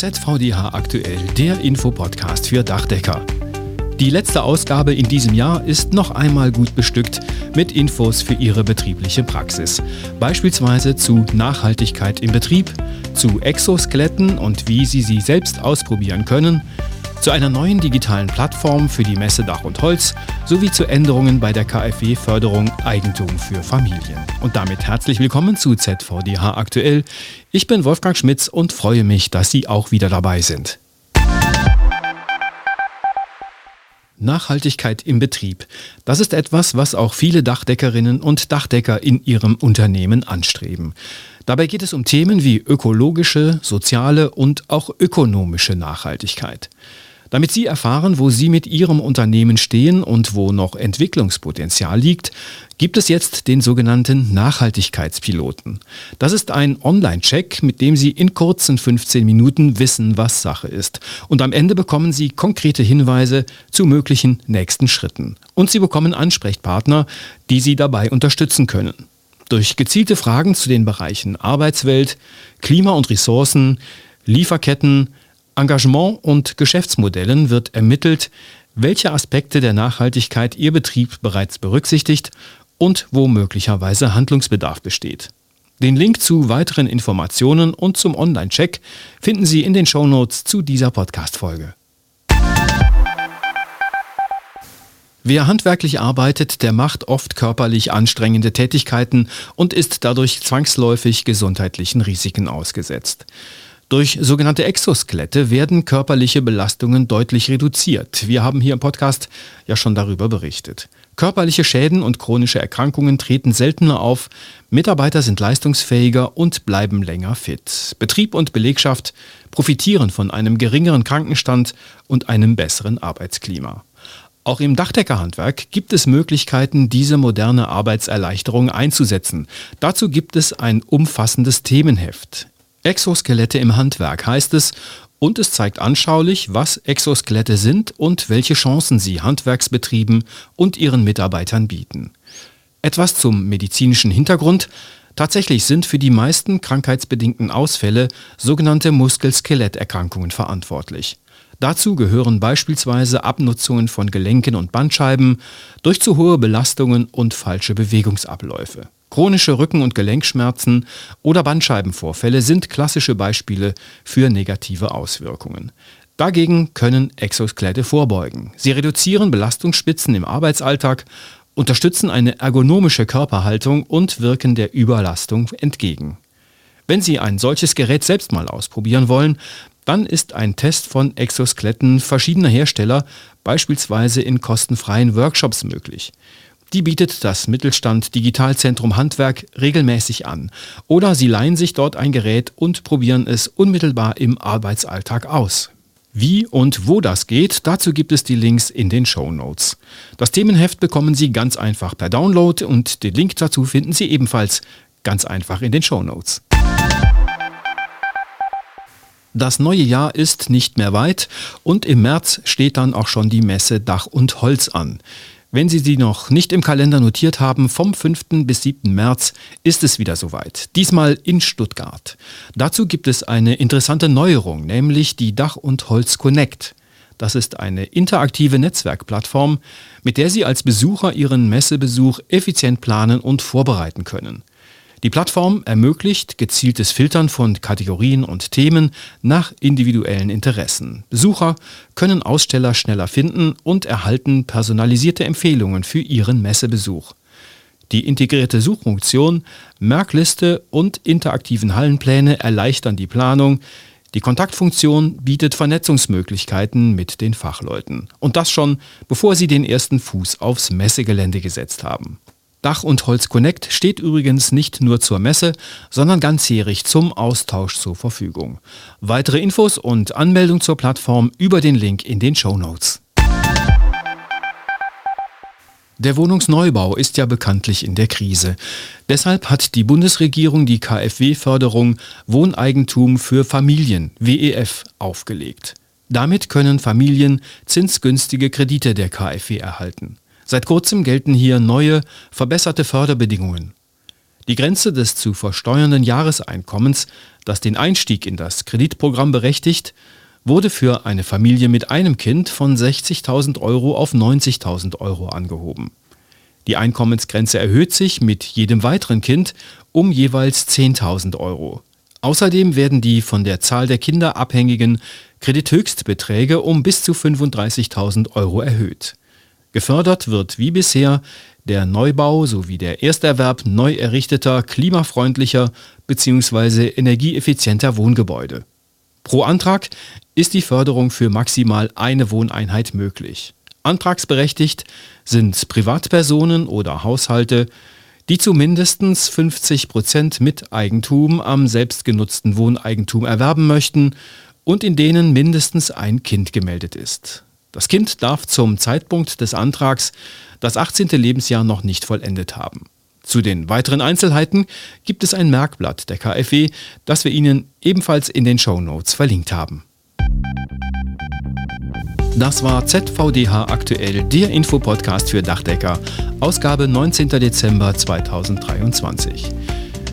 ZVDH aktuell, der Infopodcast für Dachdecker. Die letzte Ausgabe in diesem Jahr ist noch einmal gut bestückt mit Infos für Ihre betriebliche Praxis. Beispielsweise zu Nachhaltigkeit im Betrieb, zu Exoskeletten und wie Sie sie selbst ausprobieren können, zu einer neuen digitalen Plattform für die Messe Dach und Holz sowie zu Änderungen bei der KfW-Förderung Eigentum für Familien. Und damit herzlich willkommen zu ZVDH aktuell. Ich bin Wolfgang Schmitz und freue mich, dass Sie auch wieder dabei sind. Nachhaltigkeit im Betrieb. Das ist etwas, was auch viele Dachdeckerinnen und Dachdecker in ihrem Unternehmen anstreben. Dabei geht es um Themen wie ökologische, soziale und auch ökonomische Nachhaltigkeit. Damit Sie erfahren, wo Sie mit Ihrem Unternehmen stehen und wo noch Entwicklungspotenzial liegt, gibt es jetzt den sogenannten Nachhaltigkeitspiloten. Das ist ein Online-Check, mit dem Sie in kurzen 15 Minuten wissen, was Sache ist. Und am Ende bekommen Sie konkrete Hinweise zu möglichen nächsten Schritten. Und Sie bekommen Ansprechpartner, die Sie dabei unterstützen können. Durch gezielte Fragen zu den Bereichen Arbeitswelt, Klima und Ressourcen, Lieferketten, Engagement und Geschäftsmodellen wird ermittelt, welche Aspekte der Nachhaltigkeit Ihr Betrieb bereits berücksichtigt und wo möglicherweise Handlungsbedarf besteht. Den Link zu weiteren Informationen und zum Online-Check finden Sie in den Shownotes zu dieser Podcast-Folge. Wer handwerklich arbeitet, der macht oft körperlich anstrengende Tätigkeiten und ist dadurch zwangsläufig gesundheitlichen Risiken ausgesetzt. Durch sogenannte Exoskelette werden körperliche Belastungen deutlich reduziert. Wir haben hier im Podcast ja schon darüber berichtet. Körperliche Schäden und chronische Erkrankungen treten seltener auf, Mitarbeiter sind leistungsfähiger und bleiben länger fit. Betrieb und Belegschaft profitieren von einem geringeren Krankenstand und einem besseren Arbeitsklima. Auch im Dachdeckerhandwerk gibt es Möglichkeiten, diese moderne Arbeitserleichterung einzusetzen. Dazu gibt es ein umfassendes Themenheft. Exoskelette im Handwerk heißt es und es zeigt anschaulich, was Exoskelette sind und welche Chancen sie Handwerksbetrieben und ihren Mitarbeitern bieten. Etwas zum medizinischen Hintergrund. Tatsächlich sind für die meisten krankheitsbedingten Ausfälle sogenannte Muskel-Skeletterkrankungen verantwortlich. Dazu gehören beispielsweise Abnutzungen von Gelenken und Bandscheiben durch zu hohe Belastungen und falsche Bewegungsabläufe. Chronische Rücken- und Gelenkschmerzen oder Bandscheibenvorfälle sind klassische Beispiele für negative Auswirkungen. Dagegen können Exoskelette vorbeugen. Sie reduzieren Belastungsspitzen im Arbeitsalltag, unterstützen eine ergonomische Körperhaltung und wirken der Überlastung entgegen. Wenn Sie ein solches Gerät selbst mal ausprobieren wollen, dann ist ein Test von Exoskeletten verschiedener Hersteller beispielsweise in kostenfreien Workshops möglich. Die bietet das Mittelstand Digitalzentrum Handwerk regelmäßig an. Oder Sie leihen sich dort ein Gerät und probieren es unmittelbar im Arbeitsalltag aus. Wie und wo das geht, dazu gibt es die Links in den Show Notes. Das Themenheft bekommen Sie ganz einfach per Download und den Link dazu finden Sie ebenfalls ganz einfach in den Show Notes. Das neue Jahr ist nicht mehr weit und im März steht dann auch schon die Messe Dach und Holz an. Wenn Sie sie noch nicht im Kalender notiert haben, vom 5. bis 7. März ist es wieder soweit. Diesmal in Stuttgart. Dazu gibt es eine interessante Neuerung, nämlich die Dach und Holz Connect. Das ist eine interaktive Netzwerkplattform, mit der Sie als Besucher Ihren Messebesuch effizient planen und vorbereiten können. Die Plattform ermöglicht gezieltes Filtern von Kategorien und Themen nach individuellen Interessen. Besucher können Aussteller schneller finden und erhalten personalisierte Empfehlungen für ihren Messebesuch. Die integrierte Suchfunktion, Merkliste und interaktiven Hallenpläne erleichtern die Planung. Die Kontaktfunktion bietet Vernetzungsmöglichkeiten mit den Fachleuten. Und das schon, bevor sie den ersten Fuß aufs Messegelände gesetzt haben. Dach und Holz Connect steht übrigens nicht nur zur Messe, sondern ganzjährig zum Austausch zur Verfügung. Weitere Infos und Anmeldung zur Plattform über den Link in den Show Notes. Der Wohnungsneubau ist ja bekanntlich in der Krise. Deshalb hat die Bundesregierung die KfW-Förderung Wohneigentum für Familien WEF aufgelegt. Damit können Familien zinsgünstige Kredite der KfW erhalten. Seit kurzem gelten hier neue, verbesserte Förderbedingungen. Die Grenze des zu versteuernden Jahreseinkommens, das den Einstieg in das Kreditprogramm berechtigt, wurde für eine Familie mit einem Kind von 60.000 Euro auf 90.000 Euro angehoben. Die Einkommensgrenze erhöht sich mit jedem weiteren Kind um jeweils 10.000 Euro. Außerdem werden die von der Zahl der Kinder abhängigen Kredithöchstbeträge um bis zu 35.000 Euro erhöht. Gefördert wird wie bisher der Neubau sowie der Ersterwerb neu errichteter, klimafreundlicher bzw. energieeffizienter Wohngebäude. Pro Antrag ist die Förderung für maximal eine Wohneinheit möglich. Antragsberechtigt sind Privatpersonen oder Haushalte, die zu mindestens 50 Prozent Miteigentum am selbstgenutzten Wohneigentum erwerben möchten und in denen mindestens ein Kind gemeldet ist. Das Kind darf zum Zeitpunkt des Antrags das 18. Lebensjahr noch nicht vollendet haben. Zu den weiteren Einzelheiten gibt es ein Merkblatt der KfW, das wir Ihnen ebenfalls in den Show Notes verlinkt haben. Das war ZVDH aktuell, der Infopodcast für Dachdecker, Ausgabe 19. Dezember 2023.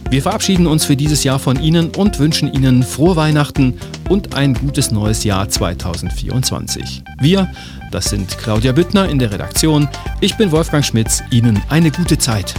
Wir verabschieden uns für dieses Jahr von Ihnen und wünschen Ihnen frohe Weihnachten und ein gutes neues Jahr 2024. Wir, das sind Claudia Büttner in der Redaktion, ich bin Wolfgang Schmitz, Ihnen eine gute Zeit.